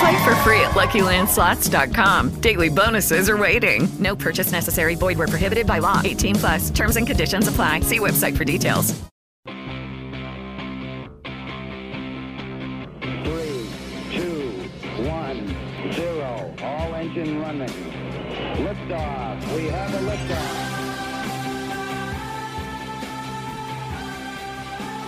Play for free at LuckyLandSlots.com. Daily bonuses are waiting. No purchase necessary. Void where prohibited by law. 18 plus. Terms and conditions apply. See website for details. Three, two, one, zero. All engine running. Liftoff. We have a liftoff.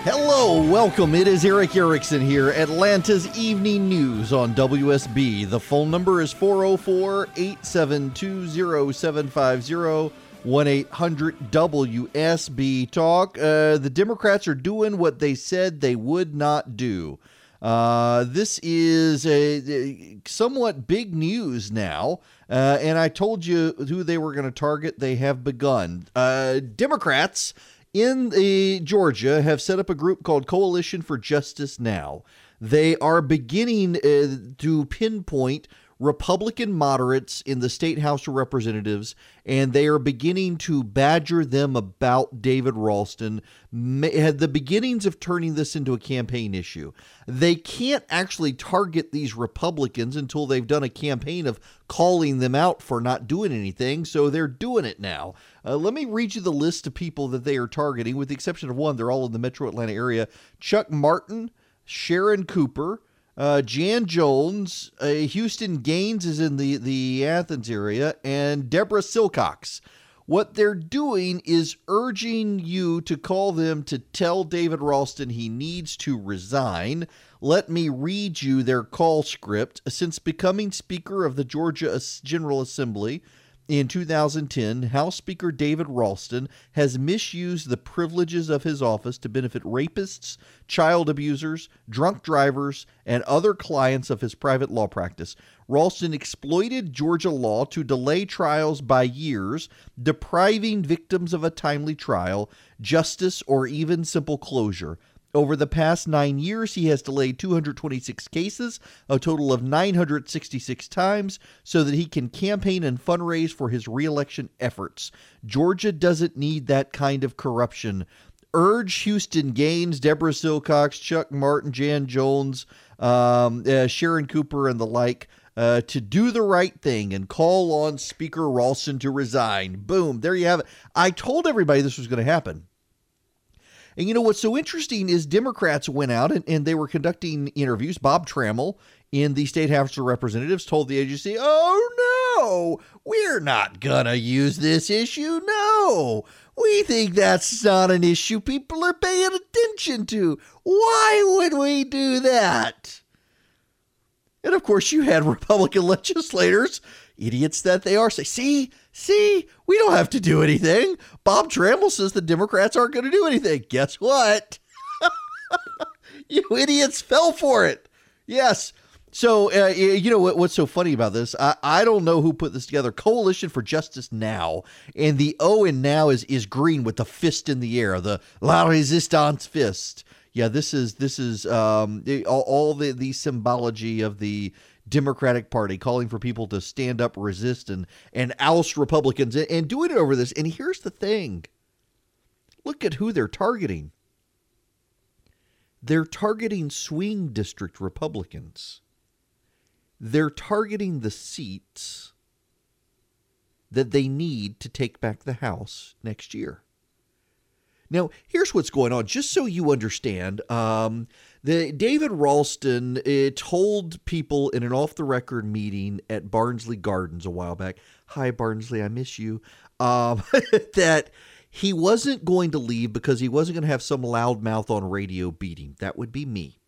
Hello, welcome. It is Erick Erickson here, Atlanta's Evening News on WSB. The phone number is 404 872 0750 1 800 WSB Talk. Uh, the Democrats are doing what they said they would not do. Uh, this is a, a somewhat big news now, uh, and I told you who they were going to target. They have begun. Uh, Democrats in the Georgia have set up a group called Coalition for Justice Now. They are beginning uh, to pinpoint Republican moderates in the state House of Representatives, and they are beginning to badger them about David Ralston. Had the beginnings of turning this into a campaign issue. They can't actually target these Republicans until they've done a campaign of calling them out for not doing anything, so they're doing it now. Uh, let me read you the list of people that they are targeting, with the exception of one. They're all in the metro Atlanta area Chuck Martin, Sharon Cooper. Uh, Jan Jones, uh, Houston Gaines is in the, the Athens area, and Deborah Silcox. What they're doing is urging you to call them to tell David Ralston he needs to resign. Let me read you their call script. Since becoming Speaker of the Georgia General Assembly, in 2010, House Speaker David Ralston has misused the privileges of his office to benefit rapists, child abusers, drunk drivers, and other clients of his private law practice. Ralston exploited Georgia law to delay trials by years, depriving victims of a timely trial, justice, or even simple closure. Over the past nine years, he has delayed 226 cases, a total of 966 times, so that he can campaign and fundraise for his reelection efforts. Georgia doesn't need that kind of corruption. Urge Houston Gaines, Deborah Silcox, Chuck Martin, Jan Jones, um, uh, Sharon Cooper, and the like. Uh, to do the right thing and call on Speaker Ralston to resign. Boom, there you have it. I told everybody this was going to happen. And you know what's so interesting is Democrats went out and, and they were conducting interviews. Bob Trammell in the State House of Representatives told the agency, oh no, we're not going to use this issue. No, we think that's not an issue people are paying attention to. Why would we do that? And of course, you had Republican legislators, idiots that they are, say, see, see, we don't have to do anything. Bob Trammell says the Democrats aren't going to do anything. Guess what? you idiots fell for it. Yes. So, uh, you know what, what's so funny about this? I, I don't know who put this together. Coalition for Justice Now, and the O in now is is green with the fist in the air, the La Resistance fist yeah, this is this is um, all, all the the symbology of the Democratic Party calling for people to stand up, resist, and and oust Republicans, and, and doing it over this. And here's the thing: look at who they're targeting. They're targeting swing district Republicans. They're targeting the seats that they need to take back the House next year. Now, here's what's going on, just so you understand. Um, the David Ralston uh, told people in an off-the-record meeting at Barnsley Gardens a while back. Hi, Barnsley, I miss you. Um, that He wasn't going to leave because he wasn't going to have some loudmouth on radio beating. That would be me.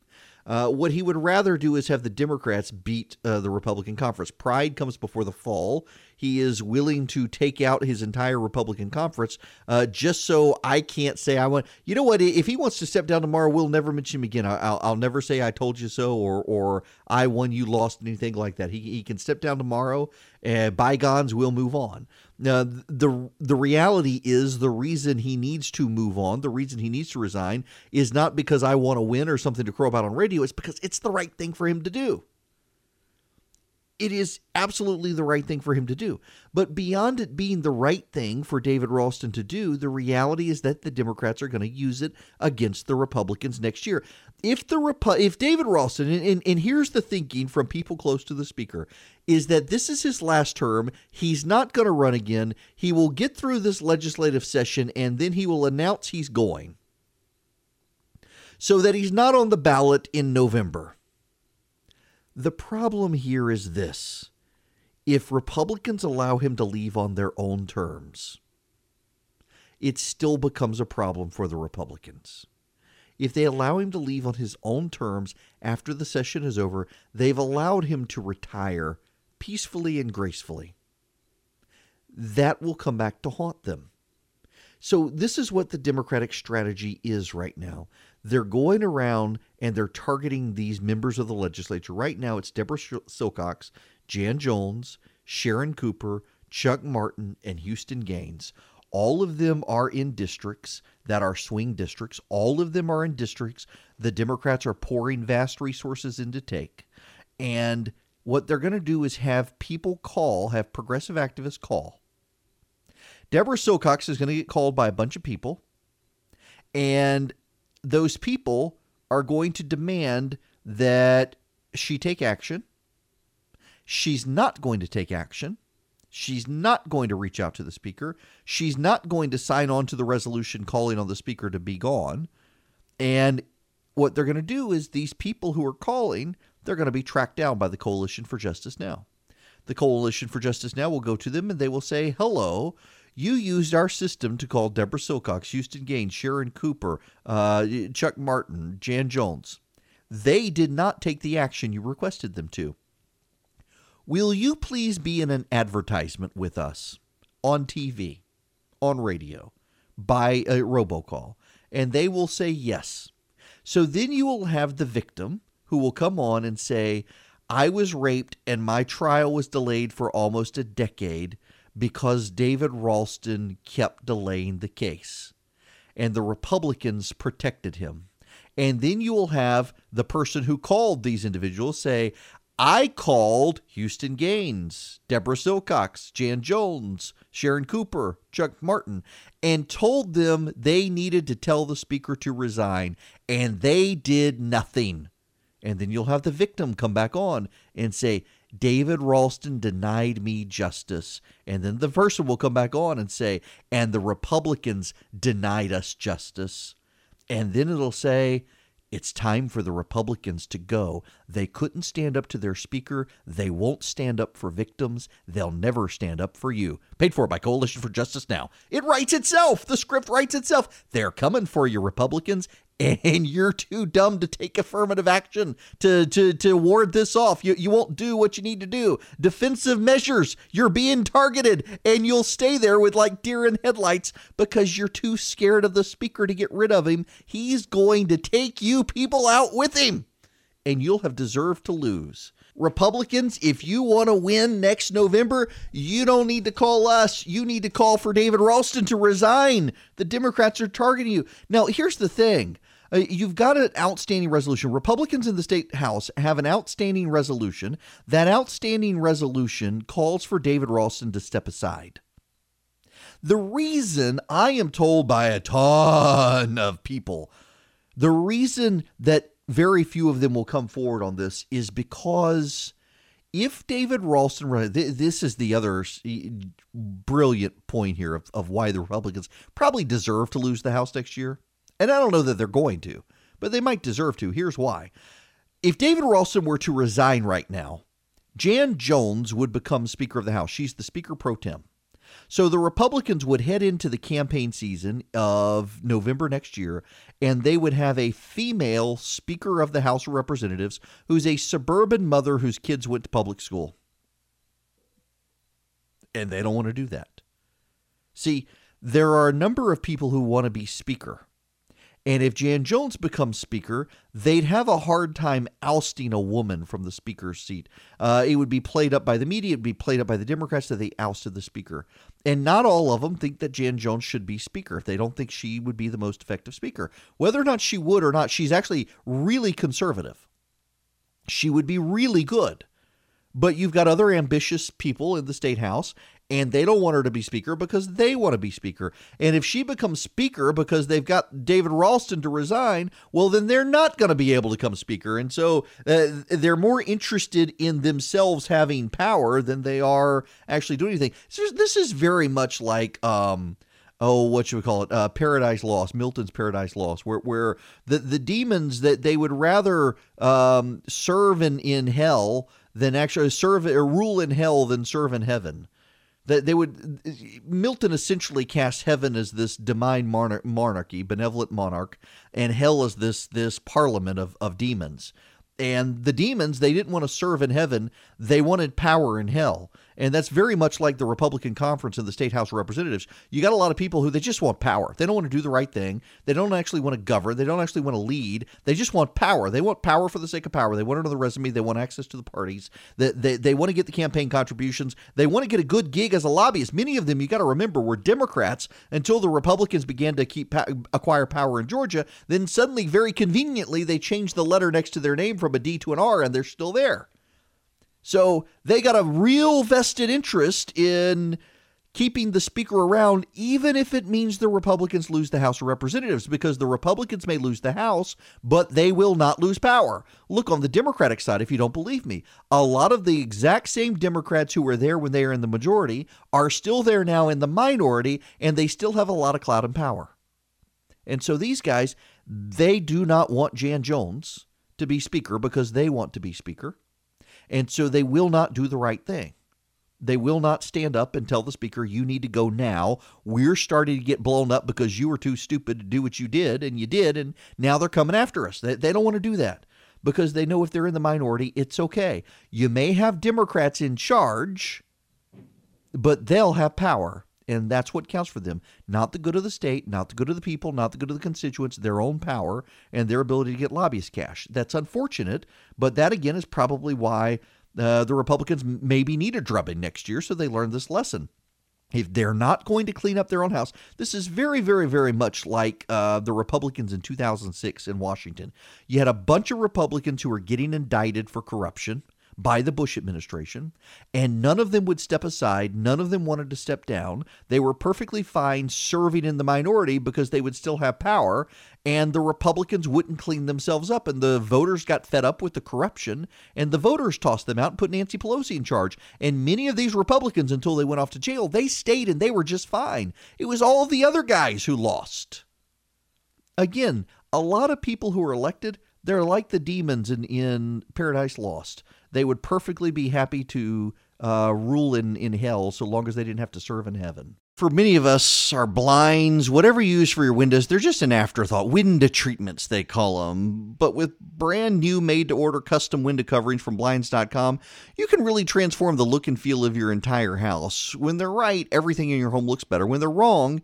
Uh, what he would rather do is have the Democrats beat uh, the Republican conference. Pride comes before the fall. He is willing to take out his entire Republican conference uh, just so I can't say I want. You know what? If he wants to step down tomorrow, we'll never mention him again. I'll, I'll never say I told you so or or I won, you lost, anything like that. He, he can step down tomorrow. And bygones will move on. Now, the the reality is the reason he needs to move on, the reason he needs to resign, is not because I want to win or something to crow about on radio. It's because it's the right thing for him to do. It is absolutely the right thing for him to do. But beyond it being the right thing for David Ralston to do, the reality is that the Democrats are going to use it against the Republicans next year. If the Repu- if David Ralston, and, and, and here's the thinking from people close to the speaker, is that this is his last term. He's not going to run again. He will get through this legislative session and then he will announce he's going so that he's not on the ballot in November. The problem here is this if Republicans allow him to leave on their own terms, it still becomes a problem for the Republicans. If they allow him to leave on his own terms after the session is over, they've allowed him to retire peacefully and gracefully. That will come back to haunt them. So, this is what the Democratic strategy is right now. They're going around and they're targeting these members of the legislature. Right now, it's Deborah Silcox, Jan Jones, Sharon Cooper, Chuck Martin, and Houston Gaines. All of them are in districts that are swing districts. All of them are in districts the Democrats are pouring vast resources into take. And what they're going to do is have people call, have progressive activists call. Deborah Silcox is going to get called by a bunch of people. And those people are going to demand that she take action. She's not going to take action. She's not going to reach out to the speaker. She's not going to sign on to the resolution calling on the speaker to be gone. And what they're going to do is these people who are calling, they're going to be tracked down by the Coalition for Justice Now. The Coalition for Justice Now will go to them and they will say, Hello, you used our system to call Deborah Silcox, Houston Gaines, Sharon Cooper, uh, Chuck Martin, Jan Jones. They did not take the action you requested them to. Will you please be in an advertisement with us on TV, on radio, by a robocall? And they will say yes. So then you will have the victim who will come on and say, I was raped and my trial was delayed for almost a decade because David Ralston kept delaying the case. And the Republicans protected him. And then you will have the person who called these individuals say, I called Houston Gaines, Deborah Silcox, Jan Jones, Sharon Cooper, Chuck Martin, and told them they needed to tell the speaker to resign, and they did nothing. And then you'll have the victim come back on and say, David Ralston denied me justice. And then the person will come back on and say, and the Republicans denied us justice. And then it'll say, it's time for the Republicans to go. They couldn't stand up to their speaker. They won't stand up for victims. They'll never stand up for you. Paid for by Coalition for Justice Now. It writes itself. The script writes itself. They're coming for you, Republicans, and you're too dumb to take affirmative action to to to ward this off. You you won't do what you need to do. Defensive measures. You're being targeted and you'll stay there with like deer in headlights because you're too scared of the speaker to get rid of him. He's going to take you people out with him. And you'll have deserved to lose. Republicans, if you want to win next November, you don't need to call us. You need to call for David Ralston to resign. The Democrats are targeting you. Now, here's the thing uh, you've got an outstanding resolution. Republicans in the state house have an outstanding resolution. That outstanding resolution calls for David Ralston to step aside. The reason I am told by a ton of people, the reason that very few of them will come forward on this is because if David Ralston, this is the other brilliant point here of, of why the Republicans probably deserve to lose the House next year. And I don't know that they're going to, but they might deserve to. Here's why. If David Ralston were to resign right now, Jan Jones would become Speaker of the House. She's the Speaker pro tem. So the Republicans would head into the campaign season of November next year, and they would have a female Speaker of the House of Representatives who's a suburban mother whose kids went to public school. And they don't want to do that. See, there are a number of people who want to be Speaker. And if Jan Jones becomes Speaker, they'd have a hard time ousting a woman from the Speaker's seat. Uh, it would be played up by the media, it would be played up by the Democrats that they ousted the Speaker. And not all of them think that Jan Jones should be Speaker. They don't think she would be the most effective Speaker. Whether or not she would or not, she's actually really conservative. She would be really good. But you've got other ambitious people in the state house, and they don't want her to be speaker because they want to be speaker. And if she becomes speaker because they've got David Ralston to resign, well, then they're not going to be able to come speaker. And so uh, they're more interested in themselves having power than they are actually doing anything. So this is very much like. Um, oh, what should we call it? Uh, Paradise Lost, Milton's Paradise Lost, where where the the demons that they would rather um, serve in in hell than actually serve or rule in hell than serve in heaven. That they would Milton essentially cast heaven as this divine monarchy, benevolent monarch, and hell as this this parliament of, of demons. And the demons, they didn't want to serve in heaven, they wanted power in hell. And that's very much like the Republican conference in the state House of Representatives. You got a lot of people who they just want power. They don't want to do the right thing. They don't actually want to govern. They don't actually want to lead. They just want power. They want power for the sake of power. They want another resume. They want access to the parties. They, they, they want to get the campaign contributions. They want to get a good gig as a lobbyist. Many of them, you got to remember, were Democrats until the Republicans began to keep acquire power in Georgia. Then suddenly, very conveniently, they changed the letter next to their name from a D to an R, and they're still there. So they got a real vested interest in keeping the speaker around, even if it means the Republicans lose the House of Representatives, because the Republicans may lose the House, but they will not lose power. Look on the Democratic side if you don't believe me. A lot of the exact same Democrats who were there when they are in the majority are still there now in the minority, and they still have a lot of clout and power. And so these guys, they do not want Jan Jones to be speaker because they want to be speaker. And so they will not do the right thing. They will not stand up and tell the speaker, you need to go now. We're starting to get blown up because you were too stupid to do what you did, and you did, and now they're coming after us. They, they don't want to do that because they know if they're in the minority, it's okay. You may have Democrats in charge, but they'll have power. And that's what counts for them. Not the good of the state, not the good of the people, not the good of the constituents, their own power and their ability to get lobbyist cash. That's unfortunate, but that again is probably why uh, the Republicans maybe need a drubbing next year so they learn this lesson. If they're not going to clean up their own house, this is very, very, very much like uh, the Republicans in 2006 in Washington. You had a bunch of Republicans who were getting indicted for corruption by the Bush administration, and none of them would step aside. None of them wanted to step down. They were perfectly fine serving in the minority because they would still have power, and the Republicans wouldn't clean themselves up. And the voters got fed up with the corruption, and the voters tossed them out and put Nancy Pelosi in charge. And many of these Republicans, until they went off to jail, they stayed and they were just fine. It was all the other guys who lost. Again, a lot of people who are elected, they're like the demons in, in Paradise Lost they would perfectly be happy to uh, rule in, in hell so long as they didn't have to serve in heaven. For many of us, our blinds, whatever you use for your windows, they're just an afterthought. Window treatments, they call them. But with brand new made to order custom window coverings from Blinds.com, you can really transform the look and feel of your entire house. When they're right, everything in your home looks better. When they're wrong,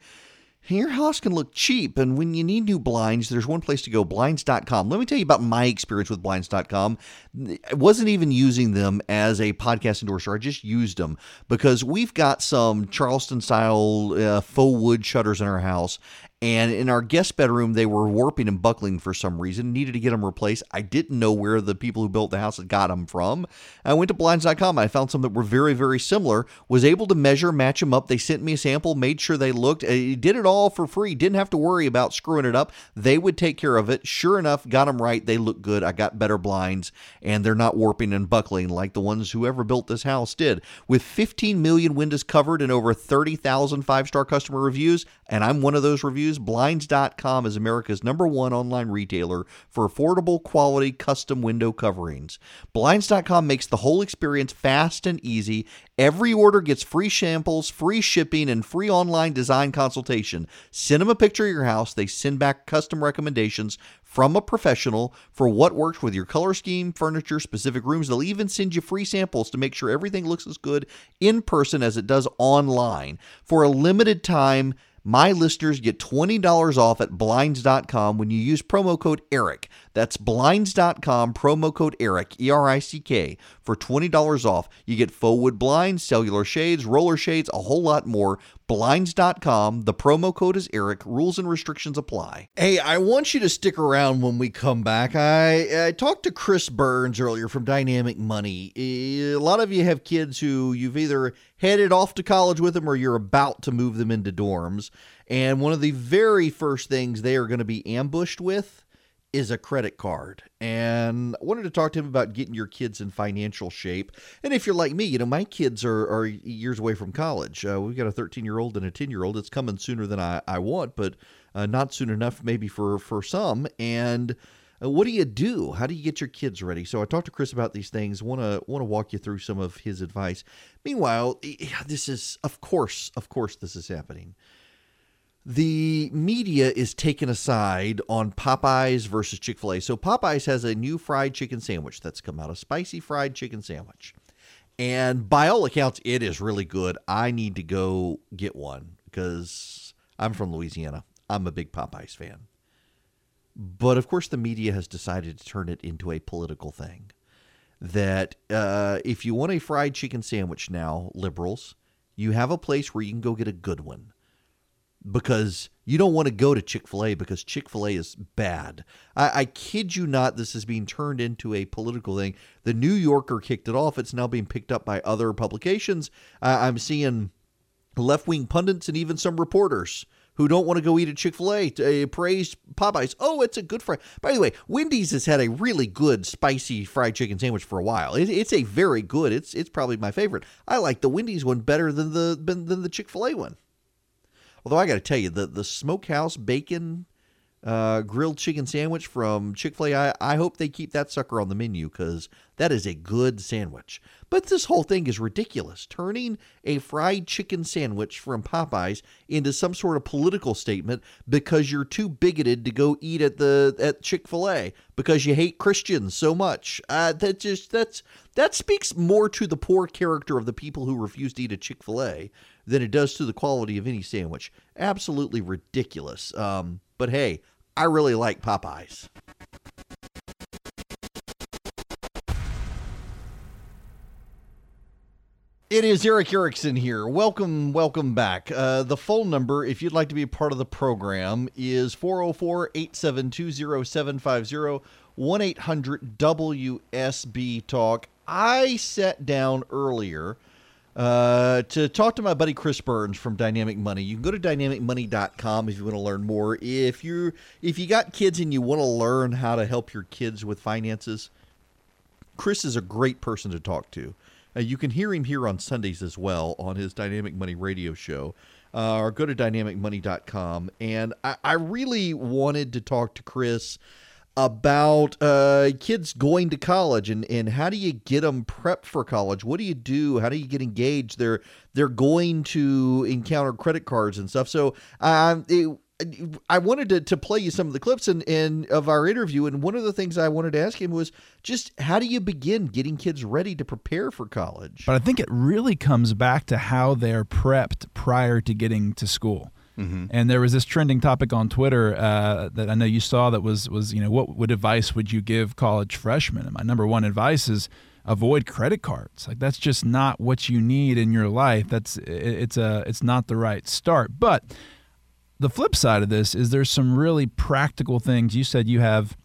your house can look cheap, and when you need new blinds, there's one place to go blinds.com. Let me tell you about my experience with blinds.com. I wasn't even using them as a podcast endorser, I just used them because we've got some Charleston style uh, faux wood shutters in our house, and in our guest bedroom, they were warping and buckling for some reason. Needed to get them replaced. I didn't know where the people who built the house had got them from. I went to blinds.com. I found some that were very, very similar. Was able to measure, match them up. They sent me a sample, made sure they looked. I did it all for free. Didn't have to worry about screwing it up. They would take care of it. Sure enough, got them right. They look good. I got better blinds, and they're not warping and buckling like the ones whoever built this house did. With 15 million windows covered and over 30,000 five star customer reviews, and I'm one of those reviews Blinds.com is America's number one online retailer for affordable, quality, custom window coverings. Blinds.com makes the whole experience fast and easy. Every order gets free samples, free shipping, and free online design consultation. Send them a picture of your house. They send back custom recommendations from a professional for what works with your color scheme, furniture, specific rooms. They'll even send you free samples to make sure everything looks as good in person as it does online. For a limited time, my listeners get $20 off at blinds.com when you use promo code ERICK. That's blinds.com, promo code ERICK, E R I C K, for $20 off. You get faux wood blinds, cellular shades, roller shades, a whole lot more. Blinds.com. The promo code is ERICK. Rules and restrictions apply. Hey, I want you to stick around when we come back. I, I talked to Chris Burns earlier from Dynamic Money. Eh, A lot of you have kids who you've either headed off to college with them or you're about to move them into dorms. And one of the very first things they are going to be ambushed with is a credit card. And I wanted to talk to him about getting your kids in financial shape. And if you're like me, you know, my kids are, are years away from college. Uh, we've got a 13 year old and a 10 year old. It's coming sooner than I, I want, but uh, not soon enough maybe for, for some. And uh, what do you do? How do you get your kids ready? So I talked to Chris about these things. Want to want to walk you through some of his advice. Meanwhile, this is of course, of course, this is happening the media is taken aside on Popeyes versus Chick fil A. So, Popeyes has a new fried chicken sandwich that's come out, a spicy fried chicken sandwich. And by all accounts, it is really good. I need to go get one because I'm from Louisiana. I'm a big Popeyes fan. But of course, the media has decided to turn it into a political thing. That uh, if you want a fried chicken sandwich now, liberals, you have a place where you can go get a good one because you don't want to go to Chick fil A because Chick fil A is bad. I, I, kid you not, this is being turned into a political thing. The New Yorker kicked it off. It's now being picked up by other publications. Uh, I'm seeing left wing pundits and even some reporters who don't want to go eat at Chick fil A uh, praise Popeyes. Oh, it's a good fry. By the way, Wendy's has had a really good spicy fried chicken sandwich for a while. It, it's a very good, it's, it's probably my favorite. I like the Wendy's one better than the, than the Chick fil A one. Although I got to tell you, the the smokehouse bacon uh, grilled chicken sandwich from Chick Fil A, I, I hope they keep that sucker on the menu because that is a good sandwich. But this whole thing is ridiculous, turning a fried chicken sandwich from Popeyes into some sort of political statement because you're too bigoted to go eat at the at Chick Fil A because you hate Christians so much. Uh, that just that's that speaks more to the poor character of the people who refuse to eat at Chick Fil A than it does to the quality of any sandwich. Absolutely ridiculous. Um, but hey, I really like Popeyes. It is Erick Erickson here. Welcome, welcome back. Uh, the phone number, if you'd like to be a part of the program, is 404 872 0750 1 800 WSB Talk. I sat down earlier uh, to talk to my buddy Chris Burns from Dynamic Money. You can go to dynamicmoney.com if you want to learn more. If you if you got kids and you want to learn how to help your kids with finances, Chris is a great person to talk to. Uh, you can hear him here on Sundays as well on his Dynamic Money radio show. Uh, or go to dynamicmoney.com. And I, I really wanted to talk to Chris about uh, kids going to college and, and how do you get them prepped for college? What do you do? How do you get engaged? They're they're going to encounter credit cards and stuff. So um, it, I wanted to, to play you some of the clips and in, of our interview, and one of the things I wanted to ask him was just how do you begin getting kids ready to prepare for college? But I think it really comes back to how they're prepped prior to getting to school. Mm-hmm. And there was this trending topic on Twitter uh, that I know you saw that was was you know what what advice would you give college freshmen? And my number one advice is avoid credit cards. Like that's just not what you need in your life. That's it's a it's not the right start. But the flip side of this is there's some really practical things. You said you have.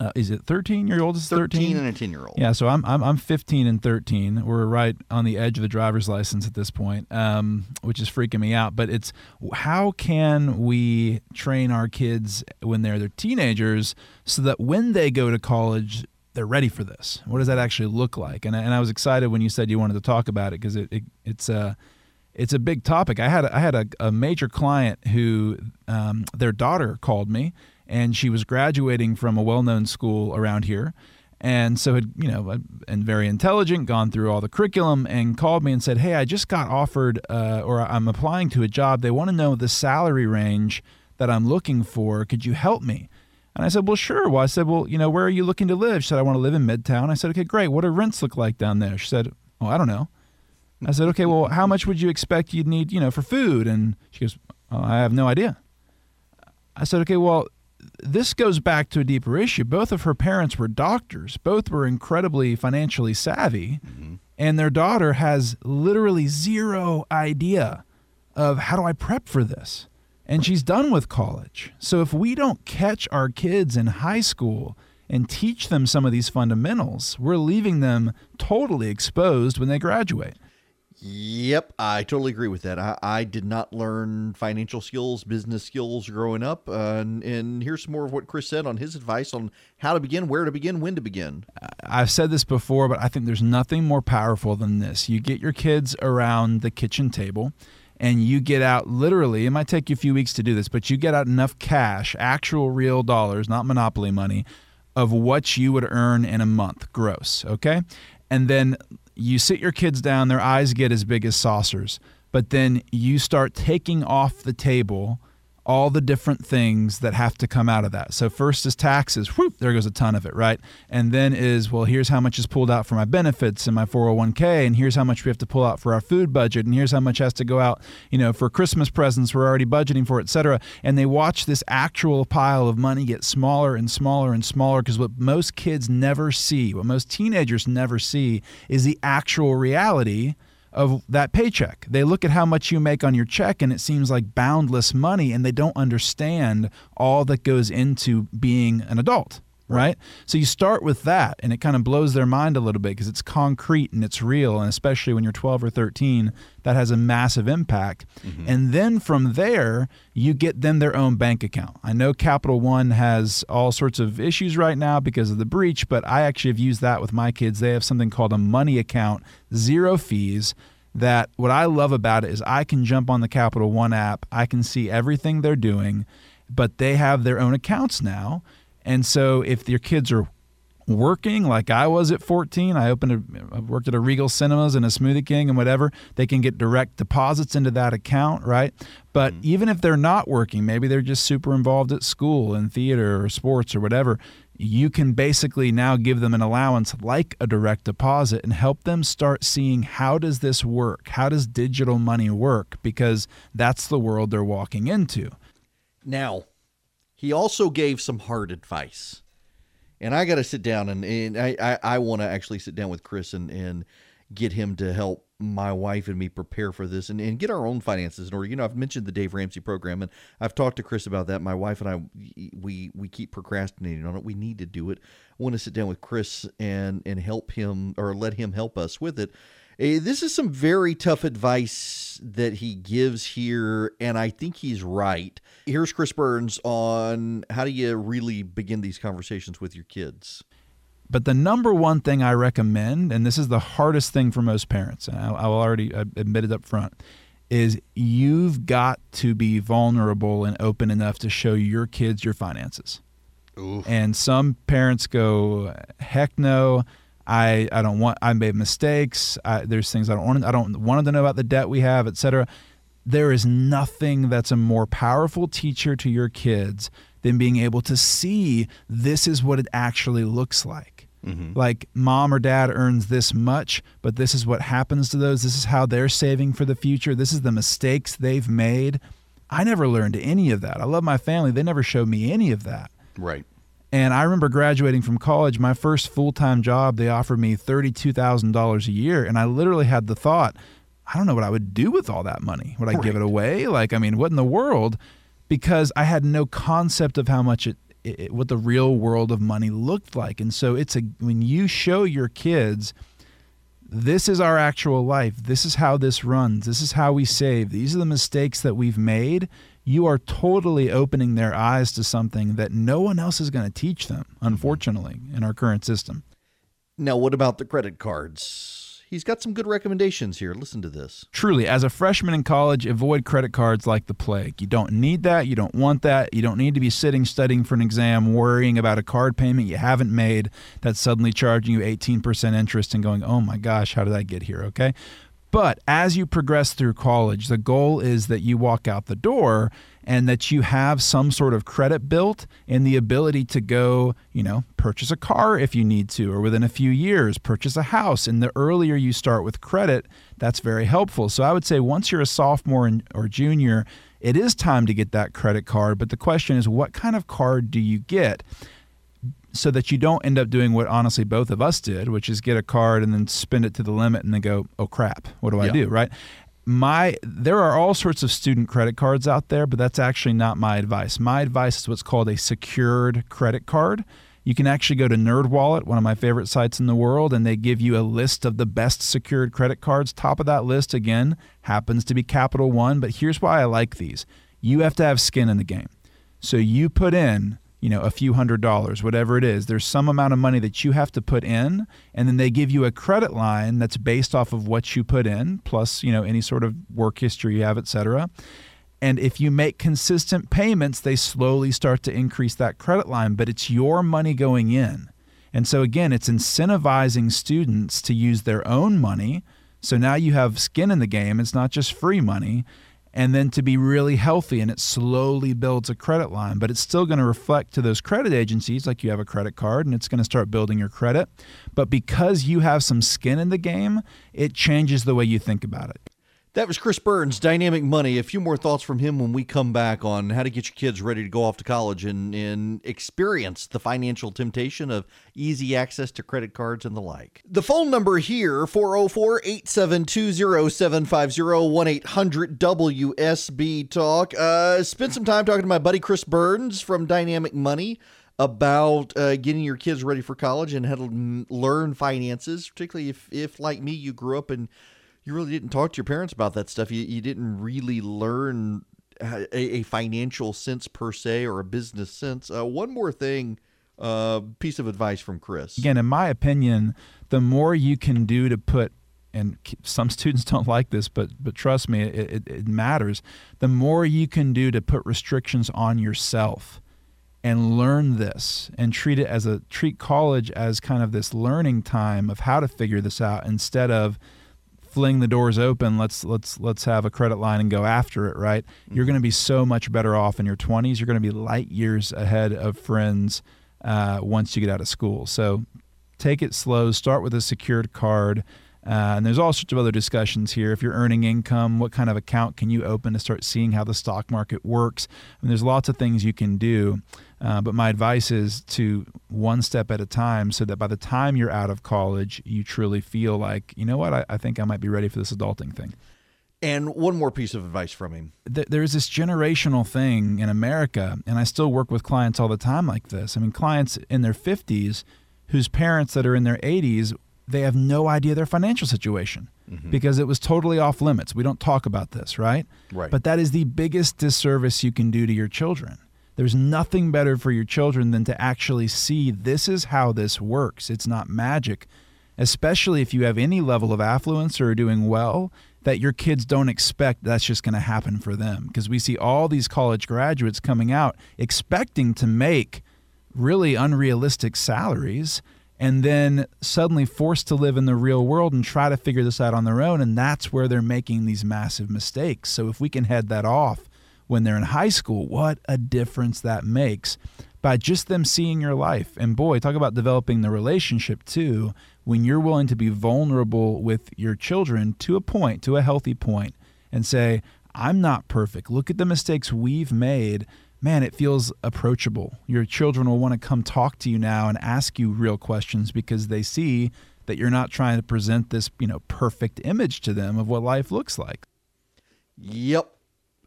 Uh, is it 13 year old? Is 13 and a 10 year old. Yeah, so I'm, I'm I'm 15 and 13. We're right on the edge of the driver's license at this point, um, which is freaking me out. But it's how can we train our kids when they're they're teenagers so that when they go to college they're ready for this? What does that actually look like? And I, and I was excited when you said you wanted to talk about it because it, it it's uh it's a big topic. I had I had a, a major client who um, their daughter called me, and she was graduating from a well-known school around here, and so had you know and very intelligent, gone through all the curriculum, and called me and said, "Hey, I just got offered, uh, or I'm applying to a job. They want to know the salary range that I'm looking for. Could you help me?" And I said, Well, sure. Well, I said, Well, you know, where are you looking to live? She said, I want to live in Midtown. I said, Okay, great. What do rents look like down there? She said, Oh, I don't know. I said, Okay, well, how much would you expect you'd need, you know, for food? And she goes, oh, I have no idea. I said, Okay, well, this goes back to a deeper issue. Both of her parents were doctors, both were incredibly financially savvy, mm-hmm. and their daughter has literally zero idea of how do I prep for this? and she's done with college. So if we don't catch our kids in high school and teach them some of these fundamentals, we're leaving them totally exposed when they graduate. Yep, I totally agree with that. I, I did not learn financial skills, business skills growing up. Uh, and, and here's some more of what Chris said on his advice on how to begin, where to begin, when to begin. I've said this before, but I think there's nothing more powerful than this. You get your kids around the kitchen table and you get out literally, it might take you a few weeks to do this, but you get out enough cash, actual real dollars, not monopoly money, of what you would earn in a month gross, okay? And then you sit your kids down, their eyes get as big as saucers, but then you start taking off the table all the different things that have to come out of that. So first is taxes, whoop, there goes a ton of it, right? And then is, well, here's how much is pulled out for my benefits and my 401k, and here's how much we have to pull out for our food budget, and here's how much has to go out, you know, for Christmas presents we're already budgeting for, etc. And they watch this actual pile of money get smaller and smaller and smaller because what most kids never see, what most teenagers never see, is the actual reality of that paycheck. They look at how much you make on your check and it seems like boundless money and they don't understand all that goes into being an adult right? So you start with that, and it kind of blows their mind a little bit because it's concrete and it's real, and especially when you're 12 or 13, that has a massive impact. Mm-hmm. And then from there, you get them their own bank account. I know Capital One has all sorts of issues right now because of the breach, but I actually have used that with my kids. They have something called a money account, zero fees that what I love about it is I can jump on the Capital One app, I can see everything they're doing, but they have their own accounts now. And so if your kids are working like I was at 14, I opened a, I worked at a Regal Cinemas and a Smoothie King and whatever, they can get direct deposits into that account, right? But mm-hmm. even if they're not working, maybe they're just super involved at school and theater or sports or whatever, you can basically now give them an allowance like a direct deposit and help them start seeing how does this work? How does digital money work? Because that's the world they're walking into. Now, he also gave some hard advice. And I got to sit down and, and I, I, I want to actually sit down with Chris and, and get him to help my wife and me prepare for this and, and get our own finances in order. You know, I've mentioned the Dave Ramsey program and I've talked to Chris about that. My wife and I, we, we keep procrastinating on it. We need to do it. I want to sit down with Chris and, and help him or let him help us with it Eh, this is some very tough advice that he gives here, and I think he's right. Here's Chris Burns on how do you really begin these conversations with your kids. But the number one thing I recommend, and this is the hardest thing for most parents, and I, I will already uh, admit it up front, is you've got to be vulnerable and open enough to show your kids your finances. Oof. And some parents go, heck no. I, I don't want I made mistakes. I, there's things I don't want I don't want to know about the debt we have, etc. There is nothing that's a more powerful teacher to your kids than being able to see this is what it actually looks like. Mm-hmm. Like mom or dad earns this much, but this is what happens to those. This is how they're saving for the future. This is the mistakes they've made. I never learned any of that. I love my family. They never showed me any of that. Right. And I remember graduating from college, my first full time job, they offered me $32,000 a year. And I literally had the thought, I don't know what I would do with all that money. Would I right. give it away? Like, I mean, what in the world? Because I had no concept of how much it, it, what the real world of money looked like. And so it's a, when you show your kids, this is our actual life. This is how this runs. This is how we save. These are the mistakes that we've made you are totally opening their eyes to something that no one else is going to teach them, unfortunately, in our current system. Now, what about the credit cards? he's got some good recommendations here. Listen to this. Truly, as a freshman in college, avoid credit cards like the plague. You don't need that. You don't want that. You don't need to be sitting studying for an exam, worrying about a card payment you haven't made that's suddenly charging you 18% interest and going, oh my gosh, how did I get here? Okay. But as you progress through college, the goal is that you walk out the door and that you have some sort of credit built and the ability to go, you know, purchase a car if you need to, or within a few years, purchase a house. And the earlier you start with credit, that's very helpful. So I would say once you're a sophomore or junior, it is time to get that credit card. But the question is, what kind of card do you get? So that you don't end up doing what honestly both of us did, which is get a card and then spend it to the limit and then go, oh crap, what do I do? Right. My there are all sorts of student credit cards out there, but that's actually not my advice. My advice is what's called a secured credit card. You can actually go to NerdWallet, one of my favorite sites in the world, and they give you a list of the best secured credit cards. Top of that list, again, happens to be Capital One. But here's why I like these you have to have skin in the game. So you put in you know, a few hundred dollars, whatever it is. There's some amount of money that you have to put in, and then they give you a credit line that's based off of what you put in, plus, you know, any sort of work history you have, et cetera. And if you make consistent payments, they slowly start to increase that credit line, but it's your money going in. And so, again, it's incentivizing students to use their own money. So now you have skin in the game. It's not just free money and then to be really healthy and it slowly builds a credit line. But it's still going to reflect to those credit agencies like you have a credit card and it's going to start building your credit. But because you have some skin in the game it changes the way you think about it that was Chris Burns, Dynamic Money. A few more thoughts from him when we come back on how to get your kids ready to go off to college and, and experience the financial temptation of easy access to credit cards and the like. The phone number here, 404 872 0750 1 800 WSB Talk. Uh, spent some time talking to my buddy Chris Burns from Dynamic Money about uh, getting your kids ready for college and how to learn finances, particularly if, if, like me, you grew up in you really didn't talk to your parents about that stuff. You, you didn't really learn a, a financial sense per se or a business sense. Uh, one more thing, uh, piece of advice from Chris. Again, in my opinion, the more you can do to put and some students don't like this, but but trust me, it, it, it, matters. The more you can do to put restrictions on yourself and learn this and treat it as a treat college as kind of this learning time of how to figure this out instead of fling the doors open let's let's let's have a credit line and go after it right? Mm-hmm. you're going to be so much better off in your 20s you're going to be light years ahead of friends uh, once you get out of school. So take it slow. Start with a secured card uh, and there's all sorts of other discussions here. If you're earning income, what kind of account can you open to start seeing how the stock market works? I mean, there's lots of things you can do. Uh, but my advice is to one step at a time so that by the time you're out of college, you truly feel like, you know what, I, I think I might be ready for this adulting thing. And one more piece of advice from him. There's this generational thing in America, and I still work with clients all the time like this. I mean, clients in their 50s whose parents that are in their 80s they have no idea their financial situation mm-hmm. because it was totally off limits. We don't talk about this, right? Right. But that is the biggest disservice you can do to your children. There's nothing better for your children than to actually see this is how this works. It's not magic, especially if you have any level of affluence or are doing well, that your kids don't expect that's just going to happen for them. Because we see all these college graduates coming out expecting to make really unrealistic salaries and then suddenly forced to live in the real world and try to figure this out on their own. And that's where they're making these massive mistakes. So if we can head that off when they're in high school, what a difference that makes by just them seeing your life. And boy, talk about developing the relationship too. When you're willing to be vulnerable with your children to a point, to a healthy point, and say, I'm not perfect. Look at the mistakes we've made man, it feels approachable. Your children will want to come talk to you now and ask you real questions because they see that you're not trying to present this, you know, perfect image to them of what life looks like. Yep.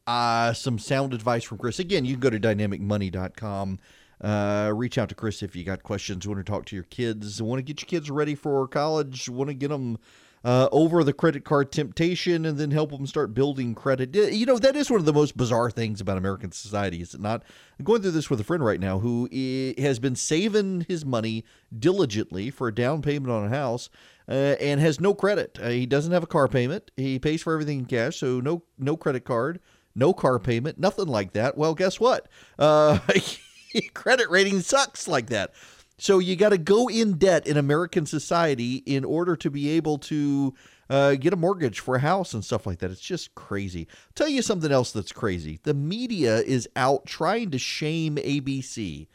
Uh, some sound advice from Chris. Again, you can go to dynamicmoney.com. Uh, reach out to Chris if you got questions, want to talk to your kids, want to get your kids ready for college, want to get them uh, over the credit card temptation and then help them start building credit. You know, that is one of the most bizarre things about American society, is it not? I'm going through this with a friend right now who has been saving his money diligently for a down payment on a house. uh, and has no credit. Uh, he doesn't have a car payment. He pays for everything in cash, so no no credit card, no car payment, nothing like that. Well, guess what? Uh, credit rating sucks like that. So you got to go in debt in American society in order to be able to uh, get a mortgage for a house and stuff like that. It's just crazy. I'll tell you something else that's crazy. The media is out trying to shame ABC